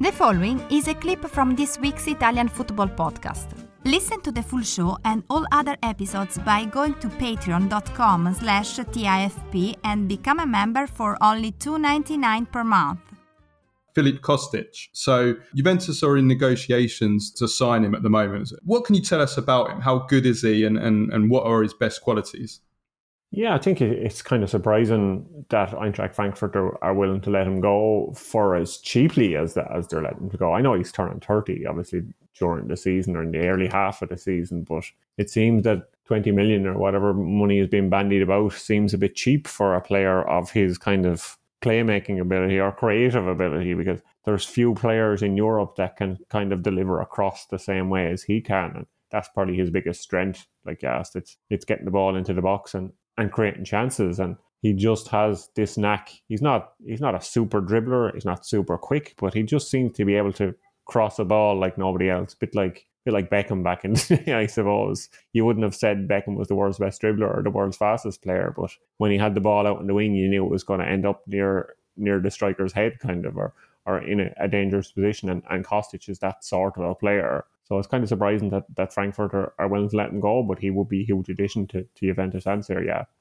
The following is a clip from this week's Italian football podcast. Listen to the full show and all other episodes by going to patreon.com slash TIFP and become a member for only $2.99 per month. Filip Kostic. So Juventus are in negotiations to sign him at the moment. What can you tell us about him? How good is he and, and, and what are his best qualities? Yeah, I think it's kind of surprising that Eintracht Frankfurt are, are willing to let him go for as cheaply as the, as they're letting him go. I know he's turning 30, obviously, during the season or in the early half of the season, but it seems that 20 million or whatever money is being bandied about seems a bit cheap for a player of his kind of playmaking ability or creative ability because there's few players in Europe that can kind of deliver across the same way as he can. And that's probably his biggest strength, like you asked. It's it's getting the ball into the box and and creating chances. And he just has this knack. He's not he's not a super dribbler. He's not super quick, but he just seems to be able to cross a ball like nobody else. A bit like a bit like Beckham back in I suppose. You wouldn't have said Beckham was the world's best dribbler or the world's fastest player, but when he had the ball out in the wing, you knew it was going to end up near near the striker's head, kind of, or or in a, a dangerous position. And, and Kostic is that sort of a player. So it's kind of surprising that, that Frankfurt are, are willing to let him go, but he would be a huge addition to, to Juventus and Serie A.